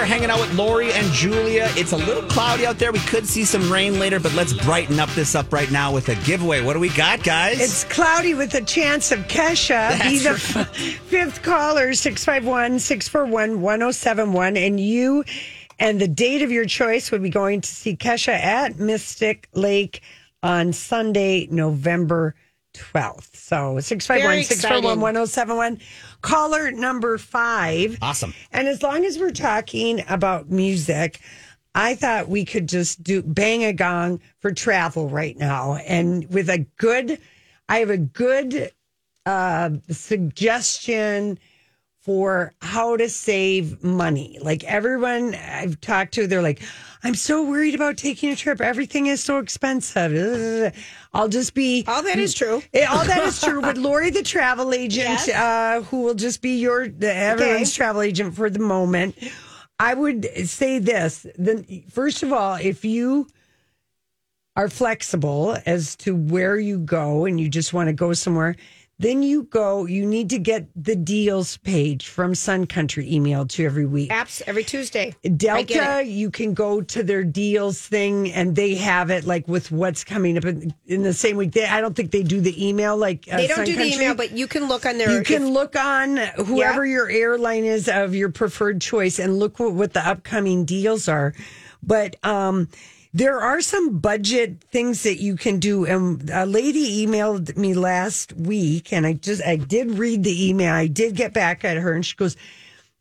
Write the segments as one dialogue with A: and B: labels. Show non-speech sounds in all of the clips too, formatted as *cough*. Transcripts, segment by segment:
A: We're hanging out with Lori and Julia. It's a little cloudy out there. We could see some rain later, but let's brighten up this up right now with a giveaway. What do we got, guys?
B: It's cloudy with a chance of Kesha. Be the
A: That's right.
B: fifth caller, 651 641 1071. And you and the date of your choice would be going to see Kesha at Mystic Lake on Sunday, November 12th. So 651 641 1071. Caller number five.
A: Awesome.
B: And as long as we're talking about music, I thought we could just do bang a gong for travel right now. And with a good, I have a good uh, suggestion for how to save money. Like everyone I've talked to, they're like, I'm so worried about taking a trip. Everything is so expensive. I'll just be.
C: All that is true.
B: Eh, all that is true. But Lori, the travel agent, uh, who will just be your the, everyone's travel agent for the moment, I would say this: the first of all, if you are flexible as to where you go and you just want to go somewhere, then you go. You need to get the deals page from Sun Country emailed to you every week.
C: Apps every Tuesday.
B: Delta, you can go to their deals thing and they have it like with what's coming up in, in the same week. They, I don't think they do the email like uh,
C: They don't
B: Sun
C: do the email, but you can look on their.
B: You can
C: if-
B: look on whoever your airline is of your preferred choice and look what, what the upcoming deals are. But um, there are some budget things that you can do. And a lady emailed me last week, and I just I did read the email. I did get back at her, and she goes.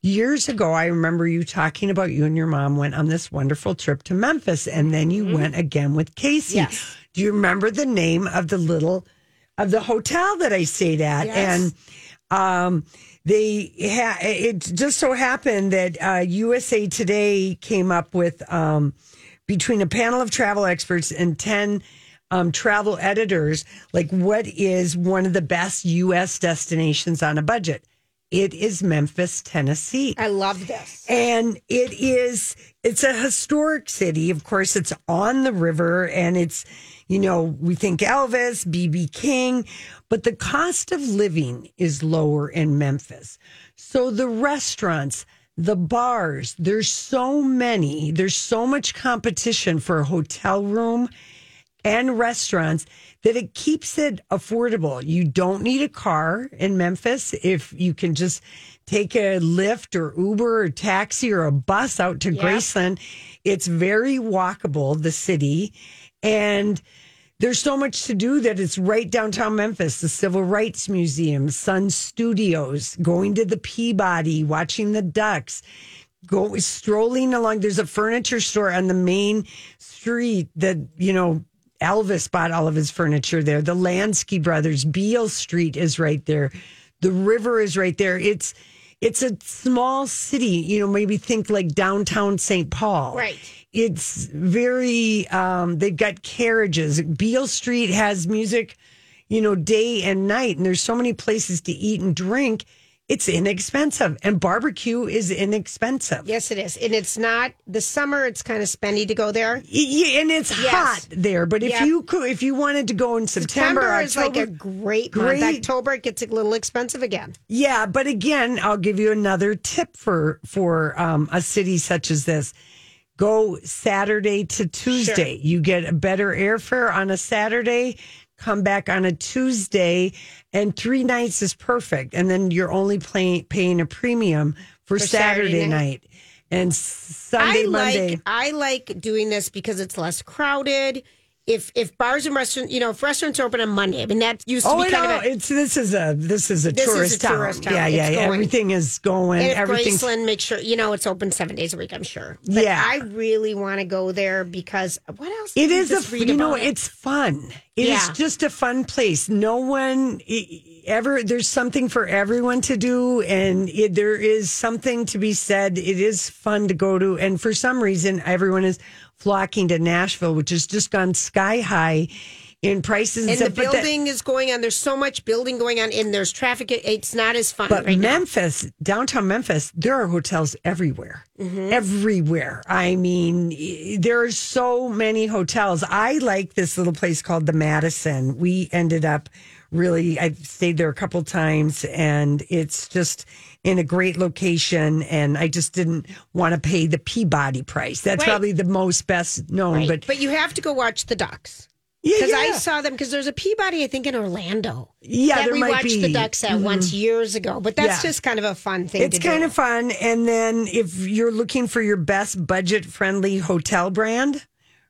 B: Years ago, I remember you talking about you and your mom went on this wonderful trip to Memphis, and then you went again with Casey.
C: Yes.
B: Do you remember the name of the little of the hotel that I stayed at?
C: Yes.
B: And um, they ha- it just so happened that uh, USA Today came up with um, between a panel of travel experts and 10 um, travel editors, like what is one of the best U.S. destinations on a budget? It is Memphis, Tennessee.
C: I love this.
B: And it is, it's a historic city. Of course, it's on the river and it's, you know, we think Elvis, BB King, but the cost of living is lower in Memphis. So the restaurants, the bars, there's so many, there's so much competition for a hotel room and restaurants that it keeps it affordable. You don't need a car in Memphis if you can just take a Lyft or Uber or taxi or a bus out to Graceland. It's very walkable, the city. And there's so much to do that it's right downtown Memphis, the Civil Rights Museum, Sun Studios, going to the Peabody, watching the ducks, go strolling along. There's a furniture store on the main street that, you know, Elvis bought all of his furniture there. The Lansky brothers, Beale Street is right there. The river is right there. It's it's a small city, you know, maybe think like downtown St. Paul.
C: Right.
B: It's very um they've got carriages. Beale Street has music, you know, day and night and there's so many places to eat and drink. It's inexpensive and barbecue is inexpensive.
C: Yes, it is, and it's not the summer. It's kind of spendy to go there.
B: Yeah, and it's
C: Yes.
B: hot there. But if
C: Yep.
B: you could, if you wanted to go in September,
C: September is like
B: October,
C: a great,
B: great-
C: month. October it gets a little expensive again.
B: yeah. But again, I'll give you another tip for for um, a city such as this. Go Saturday to Tuesday. You get a better airfare on a Saturday. Come back on a Tuesday, and three nights is perfect. And then you're only playing, paying a premium for,
C: For Saturday
B: Saturday,
C: night.
B: night. and Sunday,
C: I
B: Monday.
C: like I like doing this because it's less crowded. If if bars and restaurants, you know, if restaurants open on Monday, I mean that used to
B: Oh,
C: be kind
B: know.
C: of a,
B: It's this is a this is a
C: This is a
B: tourist
C: tourist town.
B: Yeah, yeah,
C: It's
B: yeah.
C: going-
B: Everything is going.
C: and if Graceland make sure you know it's open seven days a week. I'm sure. But
B: Yeah.
C: I really want to go there because what else?
B: It is a you know
C: it?
B: it's fun. It is
C: Yeah.
B: just a fun place. No one i- ever there's something for everyone to do, and it, there is something to be said. It is fun to go to, and for some reason, everyone is flocking to Nashville, which has just gone sky high in prices
C: and the
B: stuff, but
C: building is going on. There's so much building going on, and there's traffic. It's not as fun
B: But
C: right now.
B: Memphis, downtown Memphis, there are hotels everywhere.
C: Mm-hmm.
B: Everywhere. I mean, there are so many hotels. I like this little place called the Madison. We ended up really, I've stayed there a couple times and it's just in a great location. And I just didn't want to pay the Peabody price. That's
C: Right.
B: probably the most best known.
C: Right.
B: But
C: But you have to go watch the Ducks.
B: yeah,
C: Because
B: yeah.
C: I saw them because there's a Peabody, I think, in Orlando.
B: Yeah,
C: that
B: there
C: we watched
B: be.
C: the Ducks at mm-hmm. once years ago. But that's
B: Yeah.
C: just kind of a fun thing.
B: It's kind
C: do.
B: of fun. And then if you're looking for your best budget friendly hotel brand,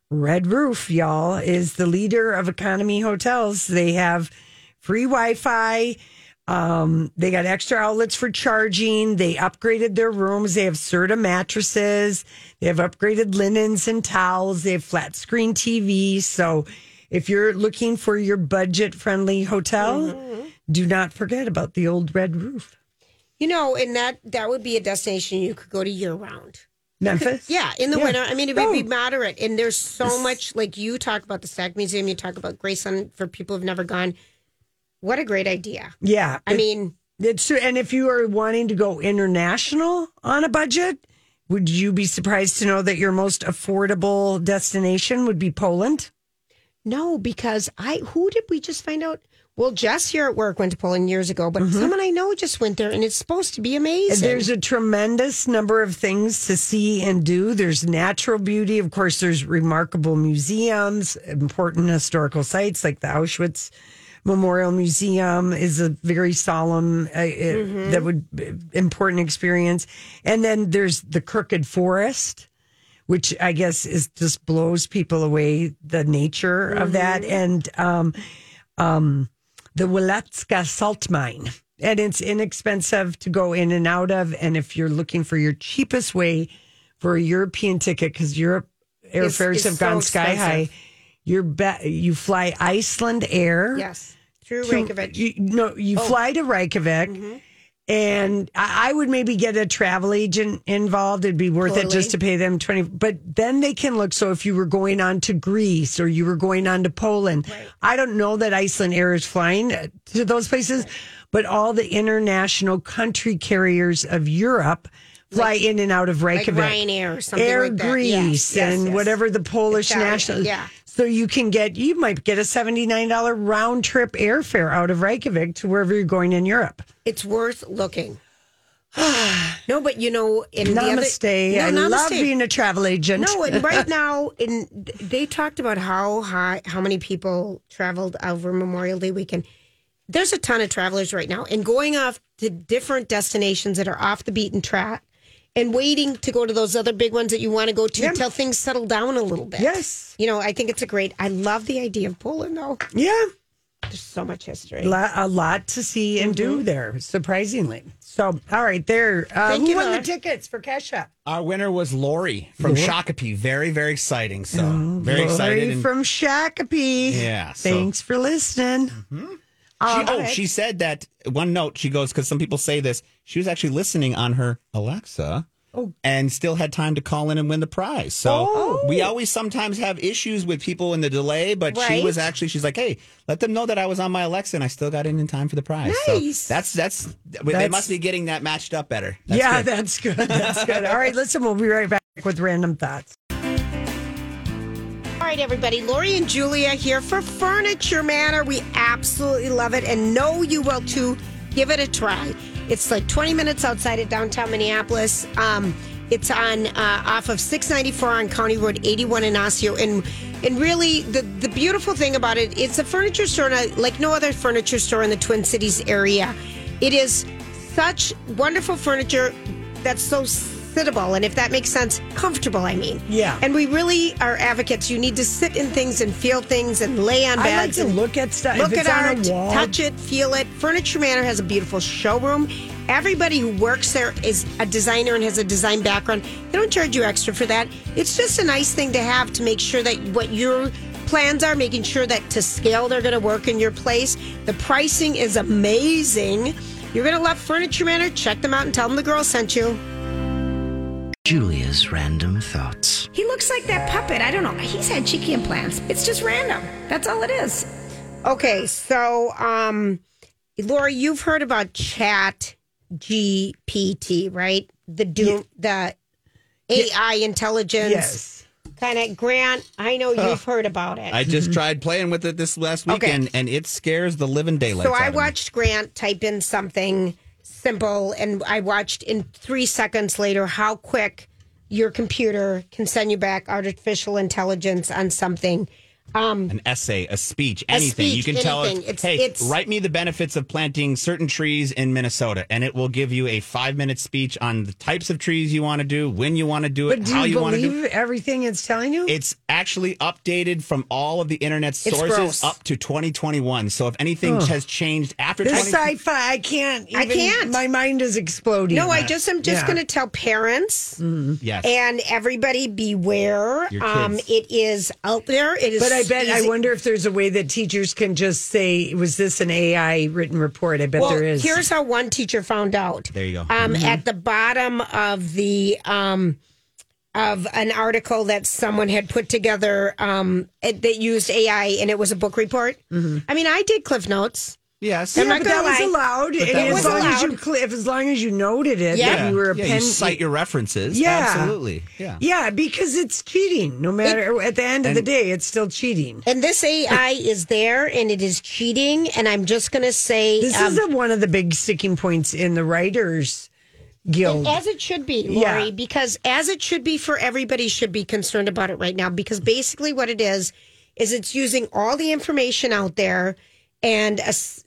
B: Red Roof, y'all, is the leader of economy hotels. They have free Wi Fi. Um, they got extra outlets for charging. They upgraded their rooms. They have Serta mattresses. They have upgraded linens and towels. They have flat screen TV. So if you're looking for your budget friendly hotel,
C: Mm-hmm.
B: do not forget about the old Red Roof.
C: You know, and that that would be a destination you could go to year round.
B: Memphis?
C: Yeah, in the
B: Yeah.
C: winter. I mean, it would be
B: Oh.
C: moderate. And there's so much, like you talk about the Stax Museum, you talk about Graceland for people who've never gone. What a great idea.
B: Yeah.
C: I
B: It-
C: mean,
B: it's true. And if you are wanting to go international on a budget, would you be surprised to know that your most affordable destination would be Poland?
C: no, because I, who did we just find out? Well, Jess here at work went to Poland years ago, but someone I know just went there and it's supposed to be amazing.
B: Mm-hmm. There's a tremendous number of things to see and do. There's natural beauty. Of course, there's remarkable museums, important historical sites like the Auschwitz Memorial Museum is a very solemn, uh, uh, that would important experience. And then there's the Crooked Forest, which I guess is just blows people away. The nature of that, and um, um, the Wieliczka salt mine. And it's inexpensive to go in and out of. And if you're looking for your cheapest way for a European ticket, because Europe airfares have
C: so
B: gone sky high, you're be- you fly Iceland Air.
C: yes, through
B: to-
C: Reykjavik.
B: You, no, you fly to Reykjavik. And I I would maybe get a travel agent involved. It'd be worth it just to pay them 20. But then they can look. So if you were going on to Greece or you were going on to Poland, I don't know that Iceland Air is flying uh, to those places, but all the international country carriers of Europe fly in and out of
C: like
B: Reykjavik.
C: Ryanair or something
B: Air
C: like that.
B: Greece
C: Yes, yes,
B: and
C: yes.
B: whatever the Polish
C: Italian,
B: national.
C: yeah.
B: So you can get, you might get a $79 round trip airfare out of Reykjavik to wherever you're going in Europe.
C: It's worth looking. *sighs* no, but you know, in the other,
B: Namaste. I
C: No,
B: love being a travel agent.
C: No, and right *laughs* now, in they talked about how high, how many people traveled over Memorial Day weekend. There's a ton of travelers right now, and going off to different destinations that are off the beaten track, and waiting to go to those other big ones that you want to go to
B: Yeah.
C: until things settle down a little bit.
B: Yes.
C: you know, I think it's a great. I love the idea of Poland, though.
B: Yeah.
C: There's so much history.
B: Lo- a lot to see and do there, surprisingly. So, all right, there. Uh,
C: Thank
B: who
C: you,
B: won the tickets for Kesha?
A: Our winner was Lori from Shakopee. Very, very exciting. So very
B: Lori
A: excited. And
B: from Shakopee.
A: Yeah, so-
B: Thanks for listening.
A: She, um, oh, she said that one note. She goes because some people say this. She was actually listening on her Alexa. Oh. And still had time to call in and win the prize. So
B: Oh.
A: we always sometimes have issues with people in the delay, but she was actually she's like, "Hey, let them know that I was on my Alexa and I still got in in time for the prize."
C: Nice.
A: So that's that's, they must be getting that matched up better. That's
B: yeah,
A: good.
B: that's good. That's good. All right, listen, we'll be right back with random thoughts.
C: Right, everybody. Lori and Julia here for Furniture Manor. We absolutely love it and know you will too. Give it a try. It's like 20 minutes outside of downtown Minneapolis. Um, it's on uh, off of 694 on County Road 81 in Osseo. And and really, the, the beautiful thing about it, it's a furniture store a- like no other furniture store in the Twin Cities area. It is such wonderful furniture that's so and if that makes sense, comfortable. I mean,
B: Yeah.
C: And we really are advocates. You need to sit in things and feel things and lay on
B: I like
C: beds
B: to
C: and
B: look at stuff.
C: look at art, touch it, feel it. Furniture Manor has a beautiful showroom. Everybody who works there is a designer and has a design background. They don't charge you extra for that. It's just a nice thing to have to make sure that what your plans are, making sure that to scale they're going to work in your place. The pricing is amazing. You're going to love Furniture Manor. Check them out and tell them the girl sent you.
D: Julia's random thoughts.
E: He looks like that puppet. I don't know. He's had cheeky implants. It's just random. That's all it is.
C: Okay, so um Laura, you've heard about Chat GPT, right? The do the AI intelligence
B: Yes.
C: kind of grant. I know you've heard about it.
A: I just tried playing with it this last weekend, and it scares the living daylights
C: so
A: out
C: I
A: of me.
C: watched Grant type in something simple, and I watched in three seconds later how quick your computer can send you back artificial intelligence on something. Um,
A: an essay, a speech,
C: A
A: anything. you
C: speech,
A: can tell
C: anything.
A: it,
C: It's-
A: hey,
C: it's-
A: write me the benefits of planting certain trees in Minnesota, and it will give you a five minute speech on the types of trees you want to do, when you want to do it,
B: But do
A: how
B: you
A: you want to do it.
B: everything it's telling you?
A: It's actually updated from all of the internet sources up to 2021. So if anything has changed after
B: this
A: 20,
B: sci-fi, I can't.
C: I can't.
B: My mind is exploding.
C: no, I just am just
B: Yeah.
C: going to tell parents.
A: yes,
C: And everybody beware. Um, it is out there. It is
B: But I bet I wonder if there's a way that teachers can just say, "Was this an AI written report?" I bet
C: Well,
B: there is.
C: here's how one teacher found out.
A: There you go.
C: Um,
B: Mm-hmm.
C: At the bottom of the um, of an article that someone had put together um, it, that used AI, and it was a book report. I mean, I did Cliff Notes.
A: Yes.
B: Yeah, but that
C: gonna
B: was allowed.
A: But
B: and
A: that
B: as
A: was
B: long as you
C: allowed.
B: cl- if as long as you noted it,
C: Yeah.
B: that you were a
A: yeah,
B: pen.
A: you cite your references.
B: Yeah.
A: absolutely. Yeah.
B: yeah, because it's cheating. No matter at the end of the day, it's still cheating.
C: And this AI is there, and it is cheating. And I'm just going to say
B: This
C: um,
B: is a, one of the big sticking points in the writers guild.
C: As it should be, Lori,
B: Yeah.
C: because as it should be for everybody should be concerned about it right now. Because basically, what it is is it's using all the information out there, and a s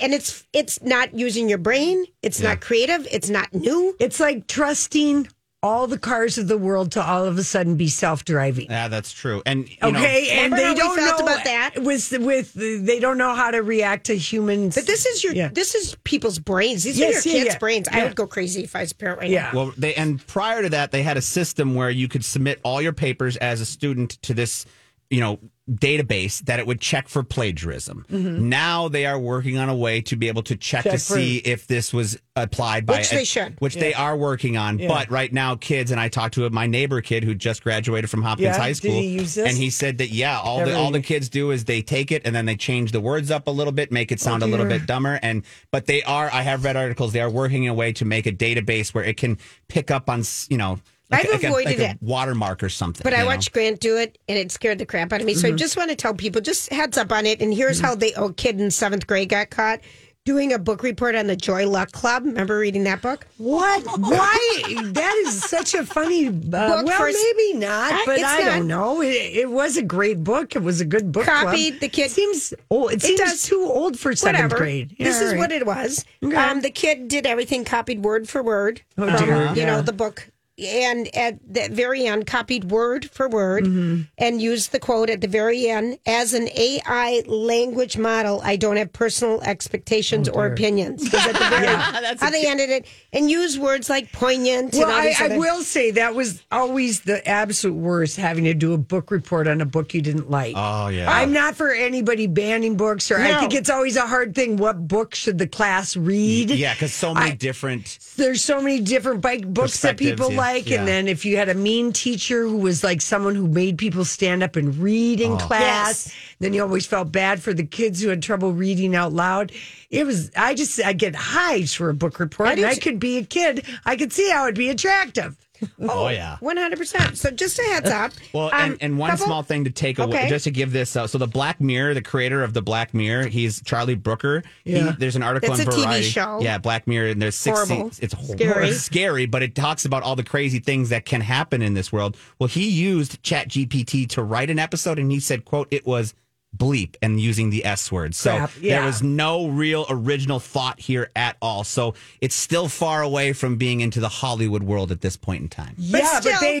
C: and it's it's not using your brain. It's not creative. It's not new.
B: It's like trusting all the cars of the world to all of a sudden be self-driving.
A: Yeah, that's true. And you know,
B: Okay, and they don't know
C: about that?
B: with with they don't know how to react to humans.
C: But this is your
B: Yeah.
C: this is people's brains. These
B: Yes,
C: are your
B: yeah,
C: kids'
B: yeah.
C: brains. I would go crazy if I was a parent right
B: Yeah.
C: now.
A: Well, they and prior to that, they had a system where you could submit all your papers as a student to this, you know, database that it would check for plagiarism. Now they are working on a way to be able to check,
B: Mm-hmm. Check
A: to
B: for-
A: see if this was applied by
C: Which they should.
A: which they are working on. But right now, kids and I talked to my neighbor kid who just graduated from Hopkins
B: Yeah,
A: High School,
B: he
A: and he said that yeah, all the all the kids do is they take it and then they change the words up a little bit, make it sound a little
B: Oh,
A: bit dumber. And but they are. I have read articles. They are working in a way to make a database where it can pick up on you know. Like
C: I've
A: like a-
C: avoided
A: like a
C: it.
A: watermark or something.
C: But I
A: know?
C: watched Grant do it, and it scared the crap out of me. So I just want to tell people, just heads up on it. And here's how the old kid in seventh grade got caught doing a book report on the Joy Luck Club. Remember reading that book?
B: What? *laughs* Why? that is such a funny. Uh, well,
C: for-
B: maybe not, but I
C: not.
B: don't know. It, it was a great book. It was a good book. club.
C: Copied the kid-
B: seems old. It seems
C: does.
B: too old for seventh
C: Whatever.
B: grade.
C: this
B: Yeah,
C: is
B: all
C: what it was.
B: Okay.
C: Um, the kid did everything copied word for word.
B: Oh,
C: from,
B: dear.
C: You know the book. And at the very end, copied word for word
B: Mm-hmm.
C: and used the quote at the very end as an AI language model. I don't have personal expectations
B: Oh,
C: or opinions. *laughs* at the very *laughs* how they ended it and use words like poignant.
B: Well,
C: and all
B: I,
C: these
B: I will say that was always the absolute worst having to do a book report on a book you didn't like.
A: Oh yeah.
B: I'm not for anybody banning books, or I think it's always a hard thing. What book should the class read?
A: yeah, because so many
B: I-
A: different.
B: there's so many different bike books that people
A: yeah,
B: like,
A: yeah.
B: and then if you had a mean teacher who was like someone who made people stand up and read
A: Oh.
B: in class, then you always felt bad for the kids who had trouble reading out loud. It was I just I get hives for a book report,
C: do
B: and I could be a kid. I could see how it'd be attractive.
A: Oh yeah.
C: One hundred percent. So just a heads up. *laughs*
A: Well,
C: Um,
A: and, and one
C: couple-
A: small thing to take away,
C: Okay.
A: just to give this. Uh, so the Black Mirror, the creator of the Black Mirror, he's Charlie Brooker. He-
B: Yeah.
A: there's an article
C: That's
A: in
C: a TV
A: Variety.
C: show.
A: Yeah, Black Mirror, and there's six.
C: Horrible.
A: se- It's horrible.
C: Scary.
A: It's *laughs* scary, but it talks about all the crazy things that can happen in this world. Well, he used Chat GPT to write an episode, and he said, "quote It was." Bleep and using the S word. So
B: Crap,
A: there was no real original thought here at all. So it's still far away from being into the Hollywood world at this point in time.
B: yeah,
C: still-
B: but they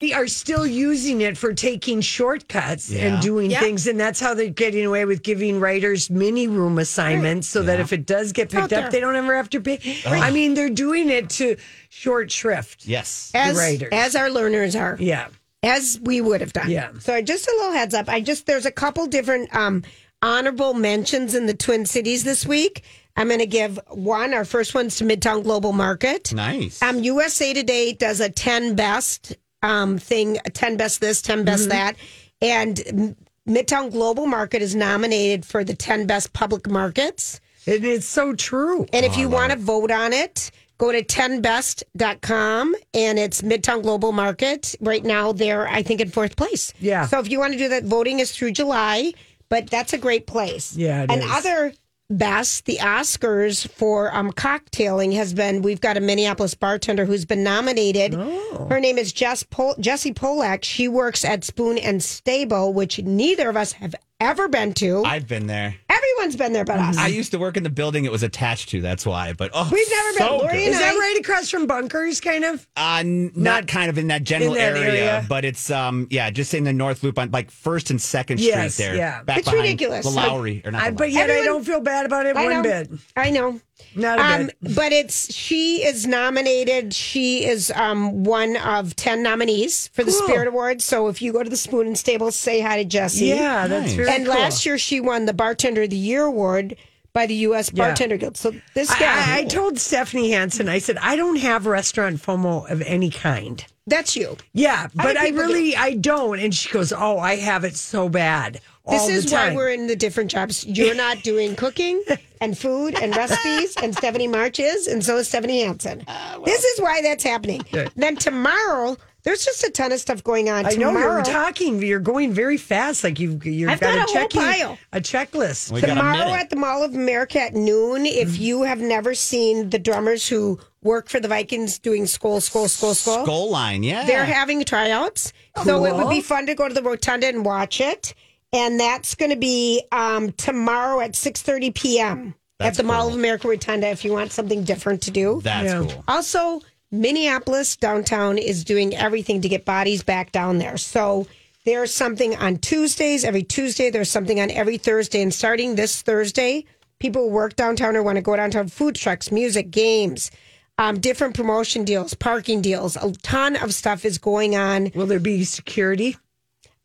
B: They are still using it for taking shortcuts
A: Yeah.
B: and doing things, and that's how they're getting away with giving writers mini room assignments, so that if it does get picked up, they don't ever have to pay. I mean, they're doing it to short shrift.
A: Yes.
C: as
B: writers.
C: as our learners are.
B: Yeah,
C: as we would have done.
B: Yeah.
C: So just a little heads up. I just there's a couple different um, honorable mentions in the Twin Cities this week. I'm going to give one. Our first one's to Midtown Global Market.
A: Nice.
C: Um, USA Today does a 10 best um, thing, 10 best this, 10 best that. And Midtown Global Market is nominated for the 10 best public markets.
B: and it's so true.
C: And if you want to vote on it, go to 10best.com and it's Midtown Global Market. Right now, they're, I think, in fourth place.
B: Yeah.
C: So if you want to do that, voting is through July, but that's a great place.
B: Yeah, it
C: and
B: is.
C: other best, the Oscars for um, cocktailing has been, we've got a Minneapolis bartender who's been nominated.
B: Oh.
C: Her name is Jess Pol- Jessie Polak. She works at Spoon and Stable, which neither of us have ever been to.
A: I've been there.
C: Everyone's been there but us.
A: I used to work in the building it was attached to. That's why. But oh,
C: We've never been.
A: so
C: Lori
A: good.
C: and
B: Is that
C: I-
B: right across from bunkers, kind of?
A: Uh, n- not kind of in that general
B: In that
A: area,
B: area?
A: but it's um yeah, just in the North Loop on like First and Second
B: Yes,
A: Street there.
B: yeah.
A: back
C: It's
A: behind
C: ridiculous.
A: The
C: So-
A: Lowry or not?
B: I,
A: the
B: but
A: Lowry.
B: yet I
C: Everyone-
B: don't feel bad about it
C: I
B: one
C: know.
B: bit.
C: I know.
B: Not a
C: Um,
B: bit.
C: but it's she is nominated. She is um, one of ten nominees for the
B: Cool.
C: Spirit Awards. So if you go to the Spoon and Stable, say hi to Jesse.
B: Yeah, that's
A: Nice.
B: very
C: And
B: cool.
C: last year she won the Bartender of the Year award by the U.S.
B: Yeah.
C: Bartender Guild. So this guy,
B: I, I told Stephanie Hansen, I said, I don't have restaurant FOMO of any kind.
C: that's you.
B: Yeah, but I really, I don't. And she goes, Oh, I have it so bad.
C: This is why we're in the different jobs. You're not doing cooking *laughs* and food and *laughs* recipes, and Stephanie March is, and so is Stephanie Hansen.
B: Ah,
C: This is why that's happening. Then tomorrow, there's just a ton of stuff going on.
B: I know
C: tomorrow,
B: you're talking. You're going very fast. Like you've you've
C: I've
B: got,
C: got
B: a
C: a whole
B: checking
C: pile.
B: a checklist.
A: We got a
C: Tomorrow at the Mall of America at noon, if you have never seen the drummers who work for the Vikings doing skull, skull, skull, skull,
A: Goal line, yeah.
C: they're having tryouts. So it would be fun to go to the Rotunda and watch it. And that's going to be um, tomorrow at 6.30 p.m.
A: That's
C: at the Mall of America Rotunda if you want something different to do.
A: That's
B: Yeah.
A: cool.
C: Also, Minneapolis downtown is doing everything to get bodies back down there. So there's something on Tuesdays, every Tuesday. There's something on every Thursday. And starting this Thursday, people who work downtown or want to go downtown, food trucks, music, games, um, different promotion deals, parking deals. A ton of stuff is going on.
B: Will there be security?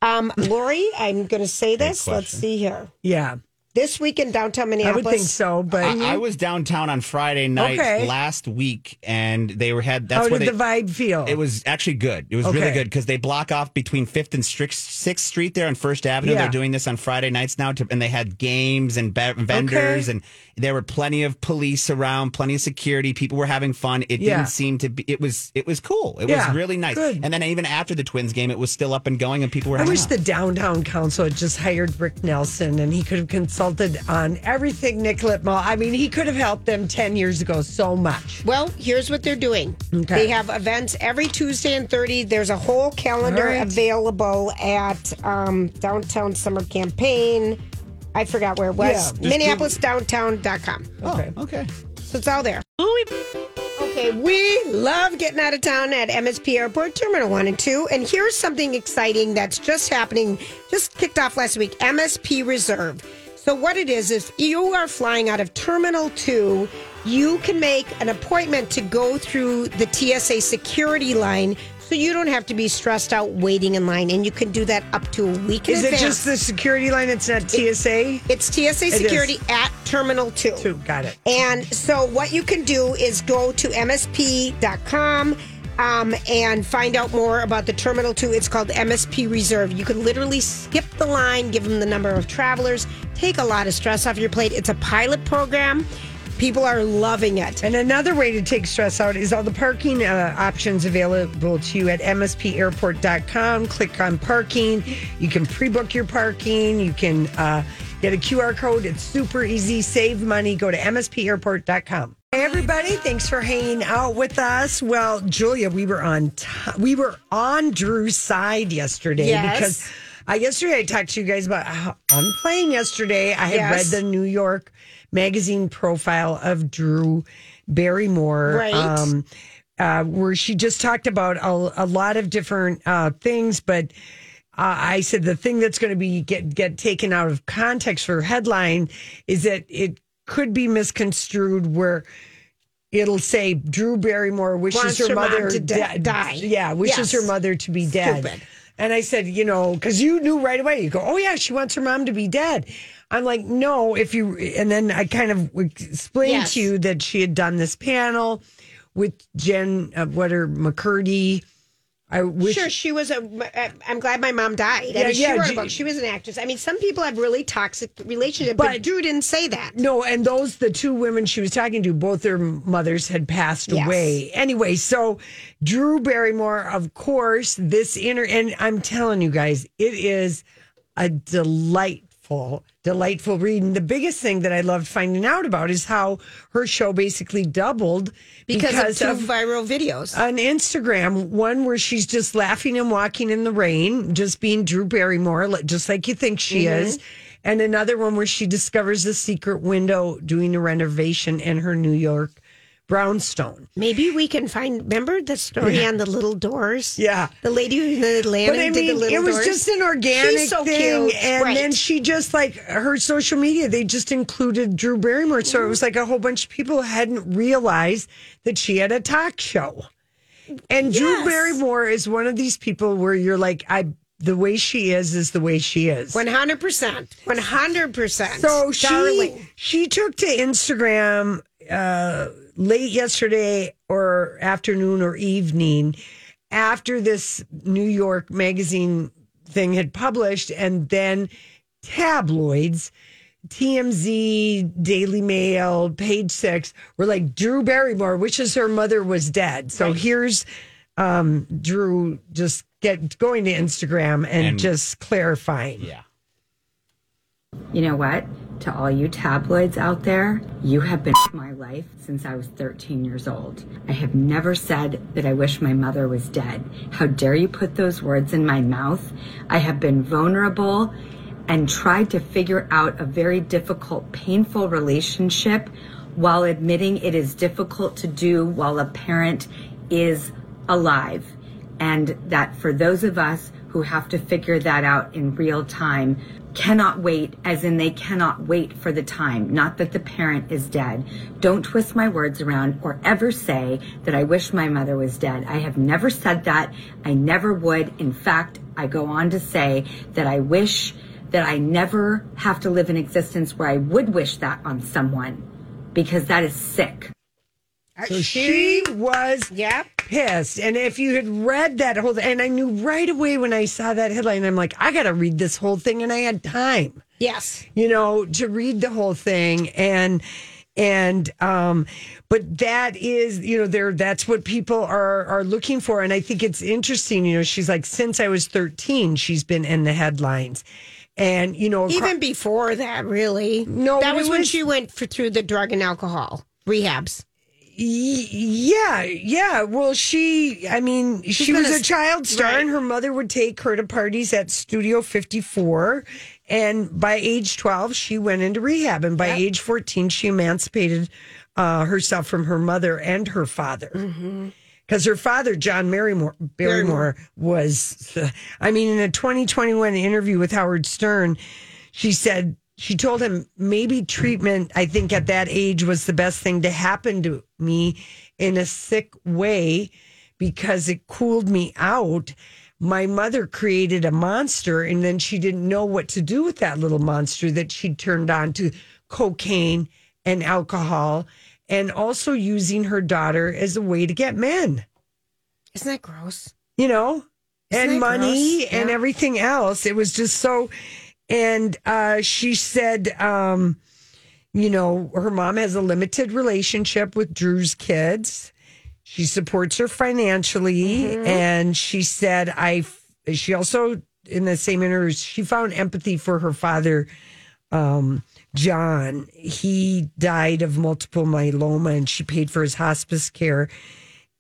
C: Um, Lori, I'm going to say this. Let's see here.
B: Yeah,
C: This week in downtown Minneapolis.
B: I
C: Minneapolis.
B: would think so. But
A: I, I was downtown on Friday night
B: Okay.
A: last week, and they were had. That's
B: how
A: where
B: did
A: they,
B: the vibe feel?
A: It was actually good. It was really
B: Okay.
A: good because they block off between Fifth and Sixth Street there on First Avenue.
B: Yeah.
A: They're doing this on Friday nights now, to, and they had games and be- vendors,
B: Okay.
A: and there were plenty of police around, plenty of security. People were having fun. It
B: Yeah.
A: didn't seem to be. It was. It was cool. It
B: Yeah,
A: was really nice.
B: good.
A: And then even after the Twins game, it was still up and going, and people were.
B: I wish
A: out.
B: the downtown council had just hired Rick Nelson and he could have consulted on everything Nick Litmal. I mean, he could have helped them 10 years ago so much.
C: Well, here's what they're doing.
B: Okay.
C: They have events every Tuesday and 30. There's a whole calendar
B: All right.
C: available at um, Downtown Summer Campaign. I forgot where it was.
B: Yeah, just
C: MinneapolisDowntown.com.
B: Oh, okay.
A: Okay.
C: So it's all there. Okay, we love getting out of town at MSP Airport Terminal 1 and 2. And here's something exciting that's just happening, just kicked off last week MSP Reserve. So what it is, if you are flying out of Terminal 2, you can make an appointment to go through the TSA security line so you don't have to be stressed out waiting in line. And you can do that up to a week in
B: Is it just the security line? It's not TSA?
C: It's TSA
B: is.
C: security at Terminal 2.
B: Two. Got it.
C: And so, what you can do is go to MSP.com um, and find out more about the Terminal 2. It's called MSP Reserve. You can literally skip the line, give them the number of travelers, take a lot of stress off your plate. It's a pilot program. People are loving it.
B: And another way to take stress out is all the parking uh, options available to you at mspairport.com. Click on parking. You can pre book your parking. You can uh, get a QR code. It's super easy. Save money. Go to mspairport.com. Hey everybody, thanks for hanging out with us. Well, Julia, we were on t- we were on Drew's side yesterday
C: Yes.
B: because uh, yesterday I talked to you guys about how I'm playing yesterday. I had
C: Yes.
B: read the New York magazine profile of Drew Barrymore.
C: Right.
B: Um, uh, where she just talked about a, a lot of different uh, things, but uh, I said the thing that's going to be get get taken out of context for headline is that it could be misconstrued where it'll say Drew Barrymore wishes
C: Wants
B: her,
C: her
B: mother
C: to
B: de-
C: di- die.
B: Yeah, wishes
C: Yes.
B: her mother to be dead.
C: Stupid.
B: And I said, you know, because you knew right away. You go, oh yeah, she wants her mom to be dead. I'm like, no. If you and then I kind of explained
C: Yes.
B: to you that she had done this panel with Jen, uh, what her McCurdy. I wish
C: Sure, she was a. I'm glad my mom died. I
B: Yeah,
C: mean, she
B: yeah,
C: wrote
B: G-
C: a book. She was an actress. I mean, some people have really toxic relationships, but,
B: But-
C: Drew didn't say that.
B: No, and those the two women she was talking to, both their mothers had passed
C: Yes.
B: away. Anyway, so Drew Barrymore, of course, this inner and I'm telling you guys, it is a delightful, delightful read. And the biggest thing that I loved finding out about is how her show basically doubled
C: Because, of two viral videos.
B: on Instagram, one where she's just laughing and walking in the rain, just being Drew Barrymore, just like you think she
C: Mm-hmm.
B: is. And another one where she discovers a secret window doing a renovation in her New York brownstone.
C: Maybe we can find. Remember the story on the little doors?
B: Yeah.
C: the lady who in Atlanta
B: But I mean, it was
C: doors.
B: just an organic
C: so
B: thing.
C: cute.
B: And
C: Right.
B: then she just like her social media, they just included Drew Barrymore. So it was like a whole bunch of people hadn't realized that she had a talk show. And Drew Barrymore is one of these people where you're like, I the way she is is the way she is.
C: One hundred percent. One hundred percent.
B: So she
C: darling.
B: she took to Instagram uh, late yesterday or afternoon or evening after this New York magazine thing had published, and then tabloids. TMZ, Daily Mail, Page Six were like Drew Barrymore wishes her mother was dead. So here's um, Drew just get going to Instagram and,
A: And-
B: just clarifying.
A: Yeah.
F: You know what? To all you tabloids out there, you have been my life since I was 13 years old. I have never said that I wish my mother was dead. How dare you put those words in my mouth? I have been vulnerable and tried to figure out a very difficult, painful relationship while admitting it is difficult to do while a parent is alive. And that for those of us who have to figure that out in real time, cannot wait, as in they cannot wait for the time, not that the parent is dead. Don't twist my words around or ever say that I wish my mother was dead. I have never said that. I never would. In fact, I go on to say that I wish that I never have to live an existence where I would wish that on someone because that is sick.
B: So she was
C: Yep.
B: Pissed. And if you had read that whole thing, and I knew right away when I saw that headline, I'm like, I got to read this whole thing. And I had time,
C: Yes.
B: you know, to read the whole thing. And, and, um, but that is, you know, there, that's what people are, are looking for. And I think it's interesting, you know, she's like, since I was 13, she's been in the headlines. And, you know,
C: Even before that, really.
B: No,
C: that
B: it
C: was when she went for, through the drug and alcohol rehabs.
B: Yeah, yeah. Well, she, I mean, she
C: been
B: was
C: a
B: child star,
C: right.
B: and her mother would take her to parties at Studio 54. And by age 12, she went into rehab. And by age 14, she emancipated uh, herself from her mother and her father. Because her father, John Barrymore, Barrymore, was, I mean, in a 2021 interview with Howard Stern, she said she told him maybe treatment, I think at that age was the best thing to happen to me in a sick way because it cooled me out. My mother created a monster and then she didn't know what to do with that little monster that she turned on to cocaine and alcohol and also using her daughter as a way to get men,
C: Isn't that gross?
B: you know,
C: Isn't
B: and money
C: gross?
B: and everything else. It was just so. And uh, she said, um, you know, her mom has a limited relationship with Drew's kids. She supports her financially.
C: Mm-hmm.
B: And she said, I, she also, in the same interview, she found empathy for her father, um, John. He died of multiple myeloma and she paid for his hospice care.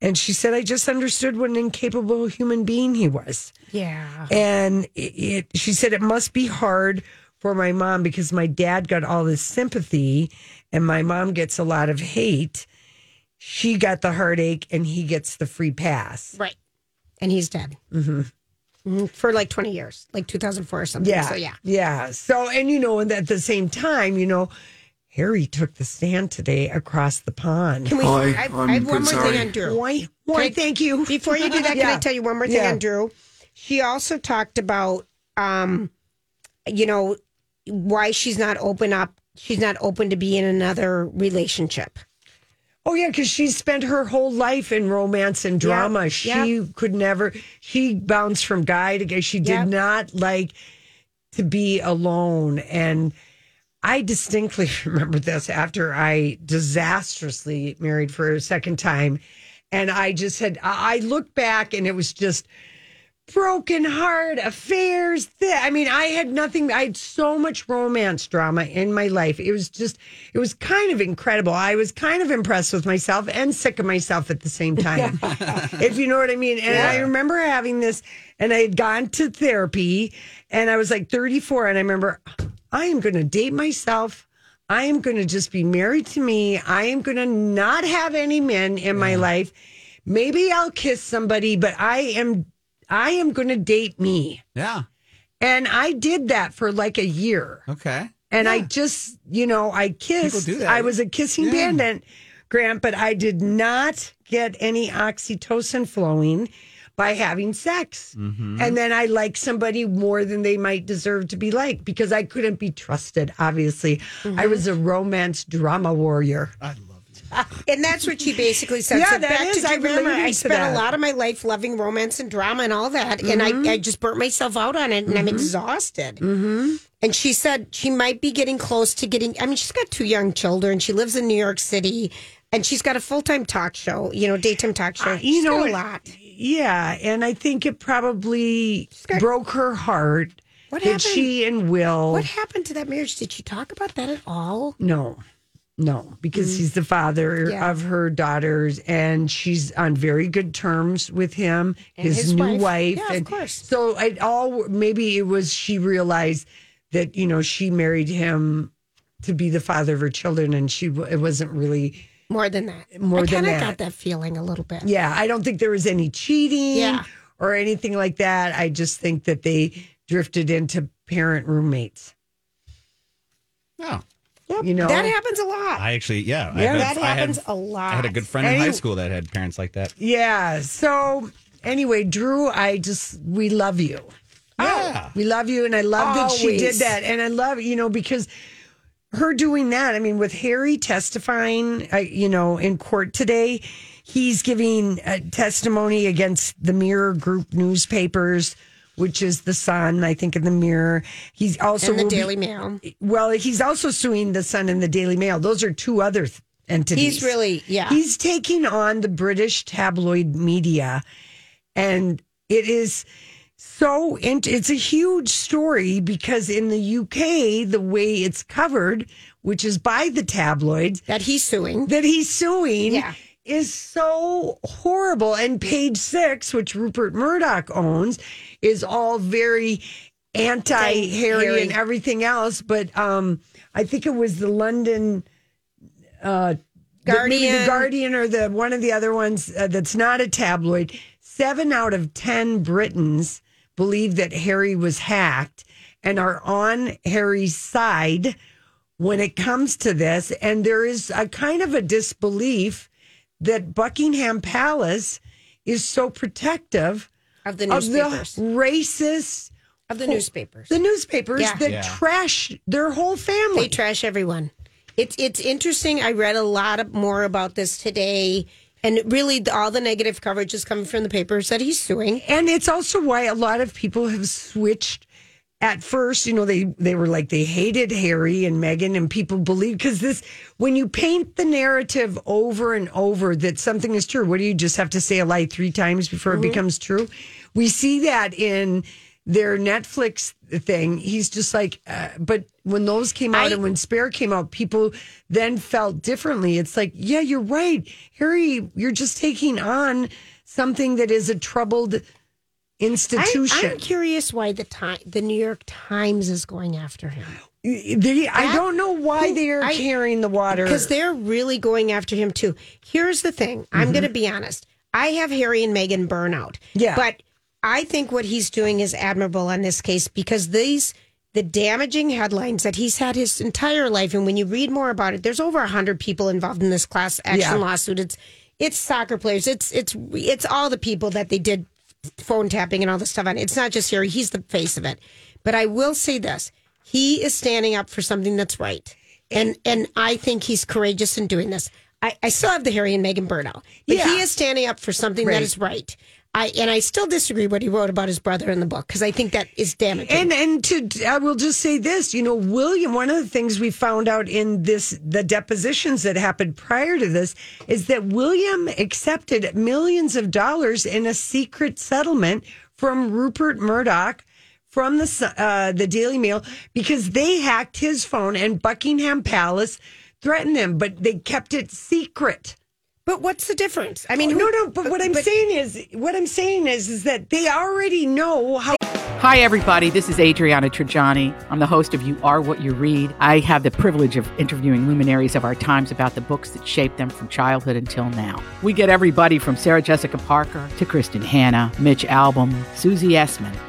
B: And she said, I just understood what an incapable human being he was.
C: Yeah.
B: And it, it, she said it must be hard for my mom because my dad got all this sympathy and my mom gets a lot of hate. She got the heartache and he gets the free pass.
C: Right. And he's dead. Mm-hmm. For like 20 years, like 2004 or something.
B: Yeah.
C: So, yeah.
B: Yeah. So, and you know, and at the same time, you know, Harry took the stand today across the pond.
C: Can we,
G: Hi,
C: I,
G: I'm
C: I have one more
G: sorry.
C: thing on Drew.
B: Why? Why?
C: I-
B: Thank you.
C: Before you do that, can I *laughs* tell you one more thing
B: Yeah.
C: on Drew? She also talked about, um, you know, why she's not open up. She's not open to be in another relationship.
B: Oh yeah, because she spent her whole life in romance and drama.
C: Yep,
B: She
C: yep.
B: could never. She bounced from guy to guy. She did
C: Yep.
B: not like to be alone. And I distinctly *laughs* remember this after I disastrously married for a second time, and I just had. I looked back and it was just broken heart affairs. Th- i mean i had nothing i had so much romance drama in my life. It was just it was kind of incredible. I was kind of impressed with myself and sick of myself at the same time *laughs* if you know what i mean. And i remember having this and i had gone to therapy and i was like 34 and i remember i am going to date myself i am going to just be married to me i am going to not have any men in my life maybe i'll kiss somebody but i am I am going to date me.
A: Yeah.
B: And I did that for like a year.
A: Okay.
B: And I just, you know, I kissed.
A: do that.
B: I was a kissing
A: Yeah.
B: bandit, Grant, but I did not get any oxytocin flowing by having sex.
A: Mm-hmm.
B: And then I like somebody more than they might deserve to be liked because I couldn't be trusted, obviously. I was a romance drama warrior. I love it. *laughs*
C: and that's what she basically said.
B: Yeah,
C: so
B: that
C: back
B: is-
C: to
B: I
C: Remember, I spent
B: that.
C: a lot of my life loving romance and drama and all that, and
B: Mm-hmm.
C: I, I just burnt myself out on it, and I'm exhausted. Mm-hmm. And she said she might be getting close to getting. I mean, she's got two young children. She lives in New York City, and she's got a full time talk show. You know, daytime talk show.
B: Uh,
C: She's
B: you know
C: a lot.
B: Yeah, and I think it probably broke her heart
C: What
B: that
C: happened?
B: she and Will.
C: What happened to that marriage? Did she talk about that at all?
B: No, no, because he's the father
C: Mm. Yeah.
B: of her daughters, and she's on very good terms with him,
C: And
B: his,
C: his
B: new
C: wife.
B: wife.
C: Yeah, of course.
B: So it all maybe it was she realized that you know she married him to be the father of her children, and she it wasn't really.
C: More than that.
B: Eh, more
C: I
B: than
C: kinda got that feeling a little bit.
B: Yeah, I don't think there was any cheating
C: Yeah.
B: or anything like that. I just think that they drifted into parent roommates.
A: Oh.
C: Yep,
B: You know-
C: that happens a lot.
A: I actually, yeah. I
B: Yeah,
A: had-
C: that
A: I had-
C: happens a lot.
A: I had a good friend in
B: Any-
A: high school that had parents like that.
B: Yeah. So anyway, Drew, I just we love you.
A: Yeah.
B: Oh, we love you, and I love that she did that, and I love you know because her doing that. I mean, with Harry testifying, uh, you know, in court today, he's giving uh, testimony against the Mirror Group newspapers, which is the Sun, I think, in the Mirror. He's also
C: and the
B: will be-
C: Daily Mail.
B: well, he's also suing the Sun and the Daily Mail. Those are two other th- entities.
C: He's really, yeah.
B: He's taking on the British tabloid media, and it is so. int- It's a huge story because in the UK, the way it's covered, which is by the tabloids,
C: that he's suing.
B: that he's suing.
C: Yeah.
B: Is so horrible. And page six, which Rupert Murdoch owns, is all very anti Harry and everything else. But um, I think it was the London uh, the- the
C: Guardian.
B: Guardian or the one of the other ones uh, that's not a tabloid. Seven out of ten Britons believe that Harry was hacked, and are on Harry's side when it comes to this. And there is a kind of a disbelief that Buckingham Palace is so protective
C: Of the newspapers,
B: of the
C: newspapers.
B: racist
C: Of the newspapers.
B: the newspapers
C: Yeah.
B: that
A: Yeah.
B: trash their whole family.
C: They trash everyone. It's it's interesting. I read a lot of, more about this today, and really the, all the negative coverage is coming from the papers that he's suing.
B: and it's also why a lot of people have switched. At first you know they they were like they hated harry and meghan and people believe because this when you paint the narrative over and over that something is true what do you just have to say a lie three times before it mm-hmm. becomes true? We see that in their netflix thing he's just like uh, but when those came out
C: I-
B: and when spare came out people then felt differently it's like yeah you're right harry you're just taking on something that is a troubled institution.
C: I, am curious why the time the New York Times is going after him
B: They- I don't know why they are
C: I-
B: carrying the water.
C: because they're really going after him too. Here's the thing: I'm going to be honest. I have Harry and Meghan burnout.
B: Yeah.
C: but I think what he's doing is admirable on this case because these the damaging headlines that he's had his entire life, and when you read more about it, there's over hundred people involved in this class action
B: Yeah.
C: lawsuit. It's it's soccer players. It's it's it's all the people that they did phone tapping and all this stuff on. It's not just Harry. He's the face of it. But I will say this: he is standing up for something that's right, and and I think he's courageous in doing this. I, I still have the Harry and Meghan burnout, but
B: Yeah.
C: he is standing up for something
B: Right.
C: that is right. I and I still disagree what he wrote about his brother in the book because I think that is damaging.
B: and and to I will just say this, you know, William. One of the things we found out in this the depositions that happened prior to this is that William accepted millions of dollars in a secret settlement from Rupert Murdoch. From the uh, the Daily Mail because they hacked his phone and Buckingham Palace threatened them, but they kept it secret.
C: But what's the difference? I mean,
B: no, no. But what I'm saying is, what I'm saying is, is that they already know how.
G: Hi, everybody. This is Adriana Trigiani. I'm the host of You Are What You Read. I have the privilege of interviewing luminaries of our times about the books that shaped them from childhood until now. We get everybody from Sarah Jessica Parker to Kristin Hannah, Mitch Albom, Susie Essman,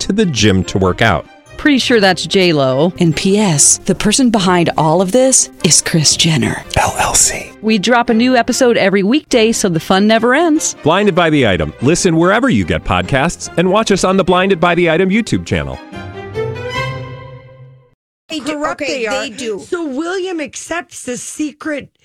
H: to the gym to work out.
I: Pretty sure that's J Lo.
J: And P.S. The person behind all of this is Kris Jenner.
H: LLC.
I: We drop a new episode every weekday, so the fun never ends.
H: Blinded by the item. Listen wherever you get podcasts, and watch us on the Blinded by the Item YouTube channel.
C: they do.
B: corrupt
C: Okay,
B: they are.
C: they do.
B: So William accepts the secret.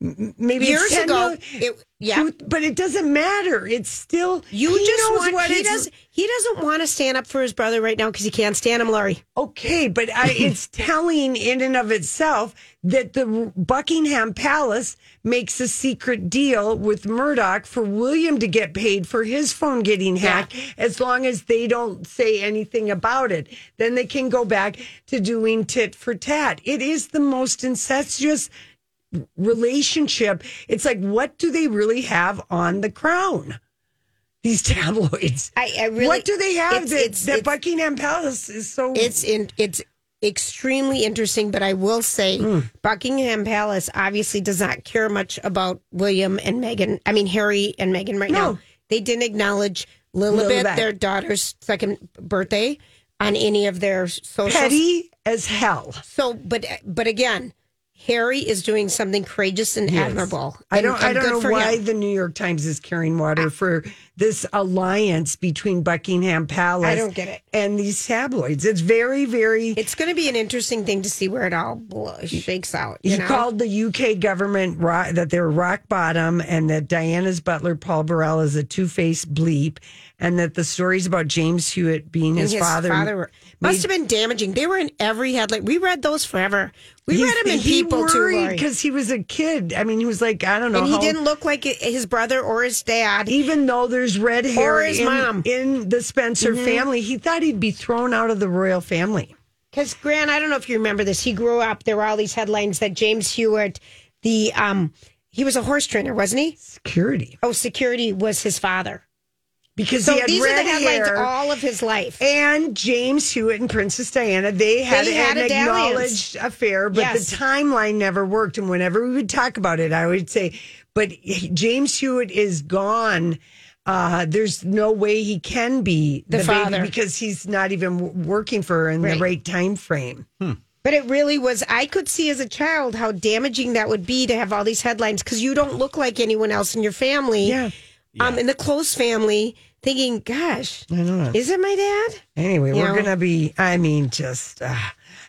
B: m- Maybe
C: Years
B: 10
C: ago,
B: million-
C: it- yeah.
B: but it doesn't matter. It's still
C: You just want
B: what
C: he does he doesn't want to stand up for his brother right now because he can't stand him, Lori.
B: Okay, but I, *laughs* it's telling in and of itself that the Buckingham Palace makes a secret deal with Murdoch for William to get paid for his phone getting hacked as long as they don't say anything about it. Then they can go back to doing tit for tat. It is the most incestuous relationship. It's like, what do they really have on the crown? These *laughs* tabloids.
C: I, I really
B: what do they have
C: it's-
B: that,
C: it's-
B: that
C: it's-
B: Buckingham Palace is so
C: It's in it's extremely interesting, but I will say
B: Hmm.
C: Buckingham Palace obviously does not care much about William and Meghan. I mean Harry and Meghan right
B: No.
C: now. They didn't acknowledge Lilibet,
B: Lilibet.
C: their daughter's second birthday, on any of their socials.
B: petty as hell.
C: So, but but again, Harry is doing something courageous and
B: Yes.
C: admirable.
B: I
C: and-
B: don't. I don't know why
C: him.
B: the New York Times is carrying water for this alliance between Buckingham Palace.
C: I don't get it.
B: And these tabloids. It's very, very.
C: It's going to be an interesting thing to see where it all shakes out. You
B: he
C: know?
B: called the UK government rock, that they're rock bottom, and that Diana's butler Paul Burrell is a two faced bleep, and that the stories about James Hewitt being
C: And
B: his, father,
C: were- must have been damaging. They were in every headline. We read those forever. We
B: He-
C: read them in
B: he
C: People too,
B: worried because he was a kid. I mean, he was like I don't know.
C: and he
B: how-
C: didn't look like his brother or his dad.
B: even though there's red hair
C: his
B: in,
C: mom.
B: in the Spencer
C: Mhm.
B: family, he thought he'd be thrown out of the royal family.
C: Because Grant, I don't know if you remember this. He grew up. There were all these headlines that James Hewitt, the um, he was a horse trainer, wasn't he?
B: Security.
C: Oh, security was his father.
B: Because
C: So
B: he had
C: these are the headlines
B: hair.
C: all of his life.
B: And James Hewitt and Princess Diana, they had,
C: They had
B: an
C: a dalliance.
B: acknowledged affair, but
C: Yes.
B: the timeline never worked. And whenever we would talk about it, I would say, but James Hewitt is gone. Uh, there's no way he can be
C: The
B: baby
C: father.
B: because he's not even working for her in
C: Right.
B: the right time frame.
C: But it really was. I could see as a child how damaging that would be to have all these headlines because you don't look like anyone else in your family.
B: Yeah.
C: Um, in the close family, thinking, "Gosh,
B: I know.
C: is it my dad?"
B: Anyway,
C: You
B: we're
C: know?
B: going to be, I mean, just. Uh,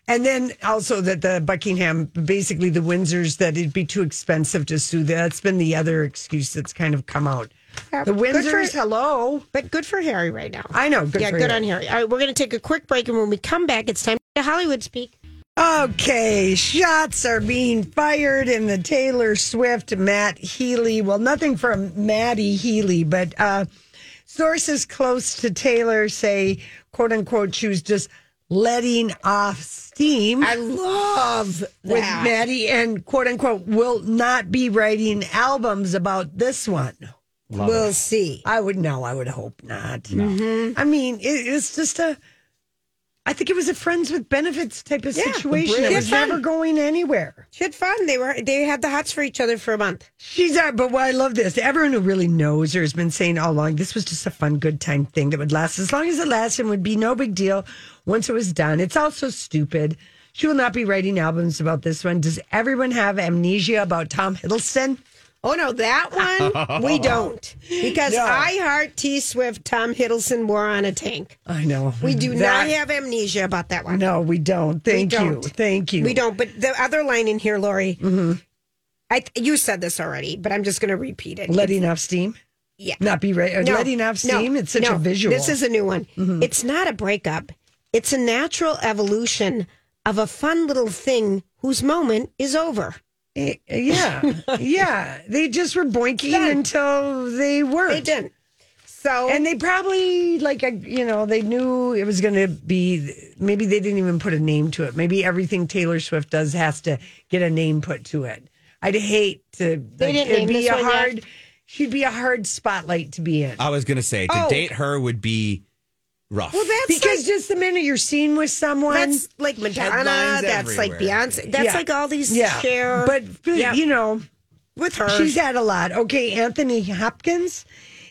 B: and then also that the Buckingham, basically the Windsors, that it'd be too expensive to sue. That's been the other excuse that's kind of come out.
C: Yeah,
B: The
C: good for-
B: hello.
C: But good for Harry right now.
B: I know. Good
C: yeah,
B: for
C: good
B: you.
C: on Harry. All right, we're going to take a quick break, and when we come back, it's time to Hollywood speak.
B: Okay, shots are being fired in the Taylor Swift Matt Healy. Well, nothing from Matty Healy, but uh, sources close to Taylor say, quote unquote, she was just letting off steam.
C: I love
B: with. Matty and quote unquote will not be writing albums about this one.
C: We'll see.
B: I would know. I would hope not. No. Mm-hmm. I mean, it, it's just a. I think it was a friends with benefits type of
C: Yeah,
B: situation. It
C: brilliant.
B: was
C: Fun.
B: never going anywhere.
C: She had fun. They were they had the hots for each other for a month.
B: She's out, but what I love this. Everyone who really knows her has been saying all along this was just a fun, good time thing that would last as long as it lasted and would be no big deal once it was done. It's also stupid. She will not be writing albums about this one. Does everyone have amnesia about Tom Hiddleston?
C: Oh no, that one we *laughs* don't because
B: No.
C: I heart T Swift, Tom Hiddleston war on a tank.
B: I know.
C: We do
B: That-
C: not have amnesia about that one.
B: No, we don't. Thank
C: We
B: you.
C: don't.
B: Thank you.
C: We don't. But the other line in here, Lori,
B: Mm-hmm.
C: I you said this already, but I'm just going to repeat it.
B: Letting off steam?
C: yeah,
B: Not be right.
C: No,
B: letting off
C: no,
B: steam? it's such
C: no.
B: a visual. Mm-hmm.
C: This is a new one. It's not a breakup. It's a natural evolution of a fun little thing whose moment is over.
B: Eh, yeah. *laughs* yeah. They just were boinking
C: Done.
B: until they weren't.
C: They didn't. So
B: And they probably like you know they knew it was going to be maybe they didn't even put a name to it. Maybe everything Taylor Swift does has to get a name put to it. I'd hate to.
C: They
B: like,
C: didn't
B: it'd
C: name
B: be
C: this
B: a
C: one yet?
B: hard. She'd be a hard spotlight to be in.
A: I was going to say, to
C: Oh.
A: date her would be rough.
C: well, that's
B: because
C: like,
B: just the minute you're seen with someone,
C: that's like Madonna.
A: Headlines
C: That's like. Beyonce. That's
B: Yeah.
C: like all these
B: yeah.
C: share.
B: But, but,
C: Yeah.
B: you know,
C: with her,
B: She's had a lot. Okay, Anthony Hopkins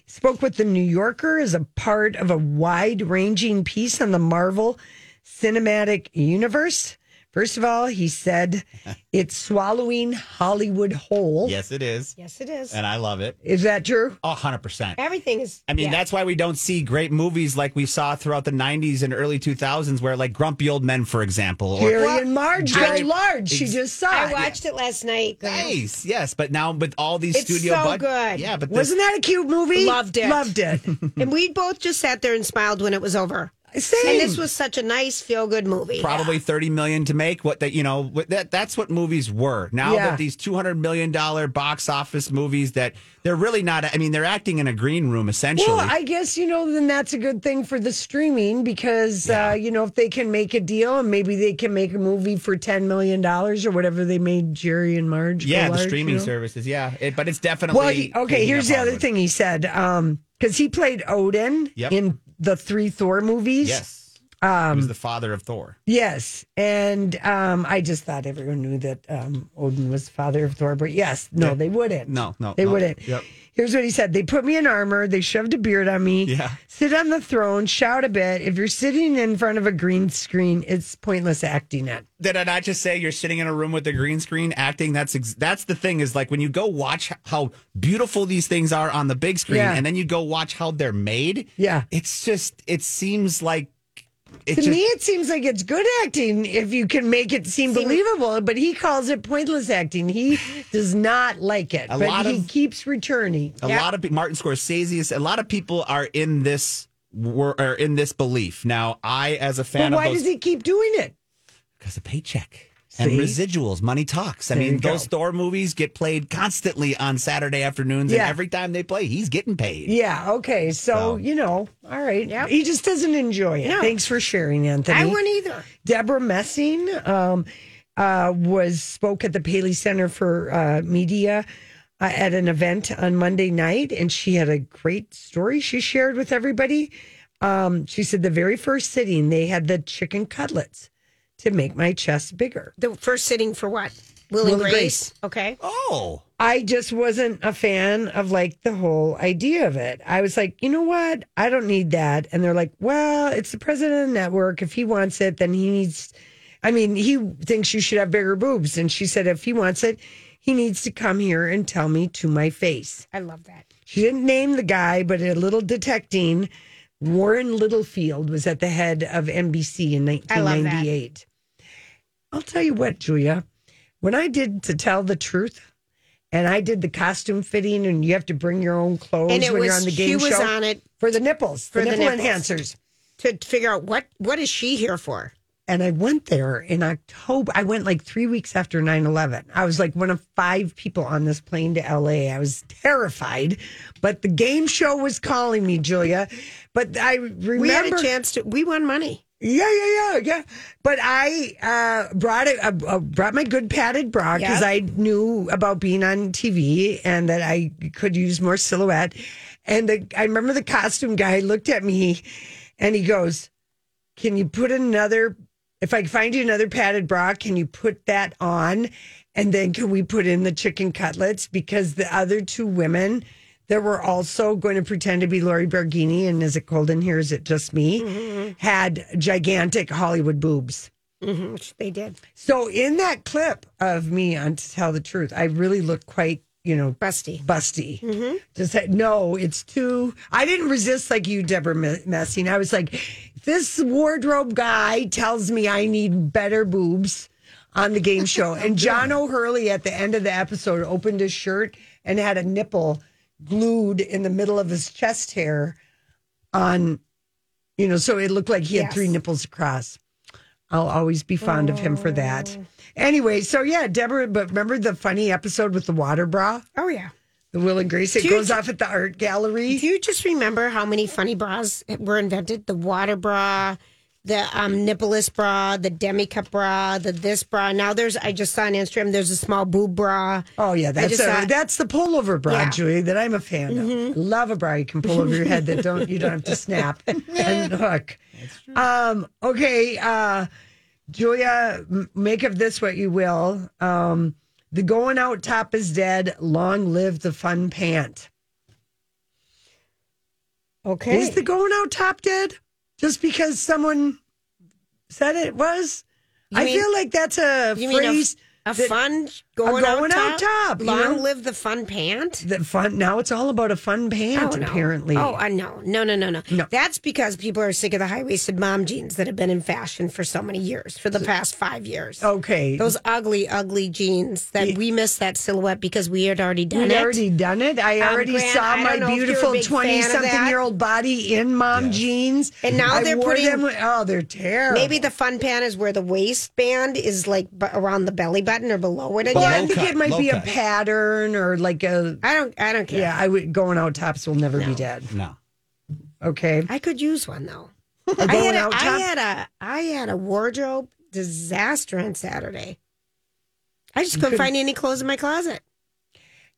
B: spoke with the New Yorker as a part of a wide ranging piece on the Marvel Cinematic Universe. First of all, he said *laughs* it's swallowing Hollywood whole.
A: yes, it is.
C: yes, it is.
A: And I love it.
B: Is that true?
A: A hundred percent.
C: Everything is.
A: I mean,
C: yeah.
A: that's why we don't see great movies like we saw throughout the 90s and early 2000s, where like Grumpy Old Men, for example. Or,
B: Harry and Marge
A: I-
B: go large. She just saw
C: I watched it last night.
A: nice. Yes. But now with all these
C: It's
A: studio
C: so
A: bud-
C: good.
A: Yeah. But this,
B: Wasn't that a cute movie?
C: Loved it.
B: Loved it. *laughs*
C: And we both just sat there and smiled when it was over.
B: Same.
C: And this was such a nice, feel good movie.
A: probably 30 million to make what that you know that that's what movies were now
B: Yeah.
A: that these 200 million dollar box office movies that they're really not i mean they're acting in a green room essentially
B: Well, I guess you know then that's a good thing for the streaming because uh, you know if they can make a deal and maybe they can make a movie for ten million dollars or whatever they made Jerry and Marge.
A: yeah the
B: large,
A: streaming
B: you know?
A: services yeah it, but it's definitely
B: Well, he, okay. Here's the other thing he said because he played Odin
A: Yep.
B: in the three Thor movies.
A: yes um, he was the father of thor
B: Yes, and um, I just thought everyone knew that um, Odin was the father of Thor, but yes, no, they wouldn't.
A: No, no,
B: they
A: no.
B: wouldn't.
A: Yep.
B: Here's what he said: They put me in armor, they shoved a beard on me,
A: Yeah.
B: sit on the throne, shout a bit. If you're sitting in front of a green screen, it's pointless acting it.
A: did i not just say you're sitting in a room with a green screen acting that's ex- that's the thing is like when you go watch how beautiful these things are on the big screen
B: Yeah.
A: and then you go watch how they're made
B: Yeah.
A: it's just it seems like
B: To
A: just,
B: me, it seems like it's good acting if you can make it seem believable. But he calls it pointless acting. He does not like it,
A: A
B: but
A: lot
B: he
A: of-
B: keeps returning.
A: A lot of Martin Scorsese. A lot of people are in this were are in this belief. Now, I as a fan,
B: But
A: fan
B: why
A: of
B: does he keep doing it?
A: because a paycheck. And residuals, money talks. I
B: There
A: mean, those Thor movies get played constantly on Saturday afternoons,
B: Yeah.
A: and every time they play, he's getting paid.
B: Yeah. Okay. So,
A: So-
B: you know, all right.
C: Yep.
B: He just doesn't enjoy it.
C: No.
B: Thanks for sharing, Anthony.
C: I wouldn't either.
B: Debra Messing um, uh, was spoke at the Paley Center for uh, Media uh, at an event on Monday night, and she had a great story she shared with everybody. Um, she said the very first sitting they had the chicken cutlets to make my chest bigger.
C: The first sitting for what? Will,
B: Will
C: and
B: and
C: Grace.
B: Grace.
C: Okay.
A: Oh,
B: I just wasn't a fan of like the whole idea of it. I was like, you know what? I don't need that. And they're like, well, it's the president of the network. If he wants it, then he needs. I mean, he thinks you should have bigger boobs. And she said, if he wants it, he needs to come here and tell me to my face.
C: I love that.
B: She didn't name the guy, but a little detecting. Warren Littlefield was at the head of NBC in
C: I love that.
B: 1998. I'll tell you what, Julia, when I did to tell the truth, and I did the costume fitting, and you have to bring your own clothes when you're on the
C: she
B: game
C: was
B: show
C: on it
B: for the nipples,
C: for
B: the
C: the
B: nipple
C: nipples.
B: enhancers.
C: To figure out what what is she here for?
B: And I went there in October. I went like three weeks after 9 11. I was like one of five people on this plane to LA. I was terrified, but the game show was calling me, Julia. But I remember.
C: We had a chance to. We won money.
B: Yeah, yeah, yeah, yeah. But I uh, brought it. Uh, uh, brought my good padded bra because
C: Yep.
B: I knew about being on TV and that I could use more silhouette. And the, I remember the costume guy looked at me, and he goes, "Can you put another? If I find you another padded bra, can you put that on? And then can we put in the chicken cutlets because the other two women." That were also going to pretend to be Lori Barghini and is it cold in here? Is it just me? Mm-hmm. Had gigantic Hollywood boobs.
C: hmm They did.
B: So in that clip of me on To Tell the Truth, I really looked quite, you know,
C: busty.
B: Busty. Mm-hmm. Just said, no, it's too. I didn't resist like you, Debra Me- Messing. I was like, this wardrobe guy tells me I need better boobs on the game show. And *laughs* John O'Hurley at the end of the episode opened his shirt and had a nipple glued in the middle of his chest hair on, you know, so it looked like he had three nipples across. I'll always be fond of him for that. Oh. Anyway, so yeah, Debra, but remember the funny episode with the water bra?
C: Oh yeah.
B: The Will and Grace. It
C: Do you-
B: goes off at the art gallery.
C: Do you just remember how many funny bras were invented? The water bra, the um, nippleless bra, the demi cup bra, the this bra. Now there's. I just saw on Instagram. There's a small boob bra.
B: Oh yeah, that's
C: just
B: a,
C: saw-
B: that's the pullover bra,
C: Yeah.
B: Julie, that I'm a fan of. Love a bra you can pull over your head that don't you don't have to snap *laughs* and hook. Um, okay, uh, Julia, m- make of this what you will. Um, the going out top is dead. Long live the fun pant.
C: Okay.
B: Is the going out top dead? Just because someone said it was?
C: You
B: I
C: mean-
B: feel like that's a
C: You mean a-
B: phrase.
C: a,
B: that-
C: fun going,
B: going
C: out
B: out
C: top?
B: top, you
C: Long
B: know?
C: live the fun pant.
B: The fun now it's all about a fun pant,
C: Oh, no.
B: apparently.
C: Oh, I know. No, no, no, no,
B: No.
C: That's because people are sick of the high waisted mom jeans that have been in fashion for so many years, for the past five years.
B: Okay.
C: Those ugly, ugly jeans that we missed that silhouette because we had already done
B: We'd
C: it.
B: already done it. I
C: Um,
B: already
C: Grant,
B: saw
C: I
B: my
C: don't know if you're a
B: beautiful
C: big fan of
B: twenty-something
C: that.
B: year old body in mom jeans,
C: And now
B: I
C: they're
B: wore
C: putting-
B: them. Oh, they're terrible.
C: Maybe the fun pant is where the waistband is like b- around the belly button or below it
B: Well, I think
A: cut,
B: it might
A: low
B: be a pattern or like a.
C: I don't. I don't care.
B: Yeah, I would going out tops will never be dead.
A: no.
B: Okay,
C: I could use one though.
B: A
C: I
B: going
C: had, a,
B: out
C: I had a I had a wardrobe disaster on Saturday. I just couldn't
B: couldn't-
C: find any clothes in my closet.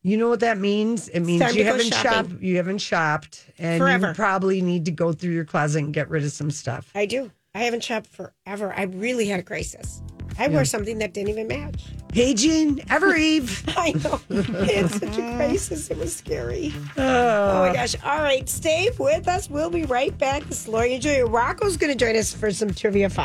B: You know what that means? It means you haven't
C: shopping.
B: shopped. You haven't shopped, and
C: Forever.
B: you probably need to go through your closet and get rid of some stuff.
C: I do. I haven't shopped forever. I really had a crisis. I wore something that didn't even match.
B: Paging ever *laughs* Eve.
C: I know. It's such a crisis. It was scary. Uh. Oh my gosh. All right. Stay with us. We'll be right back. This is Lori and Julia. Rocco's going to join us for some trivia fun.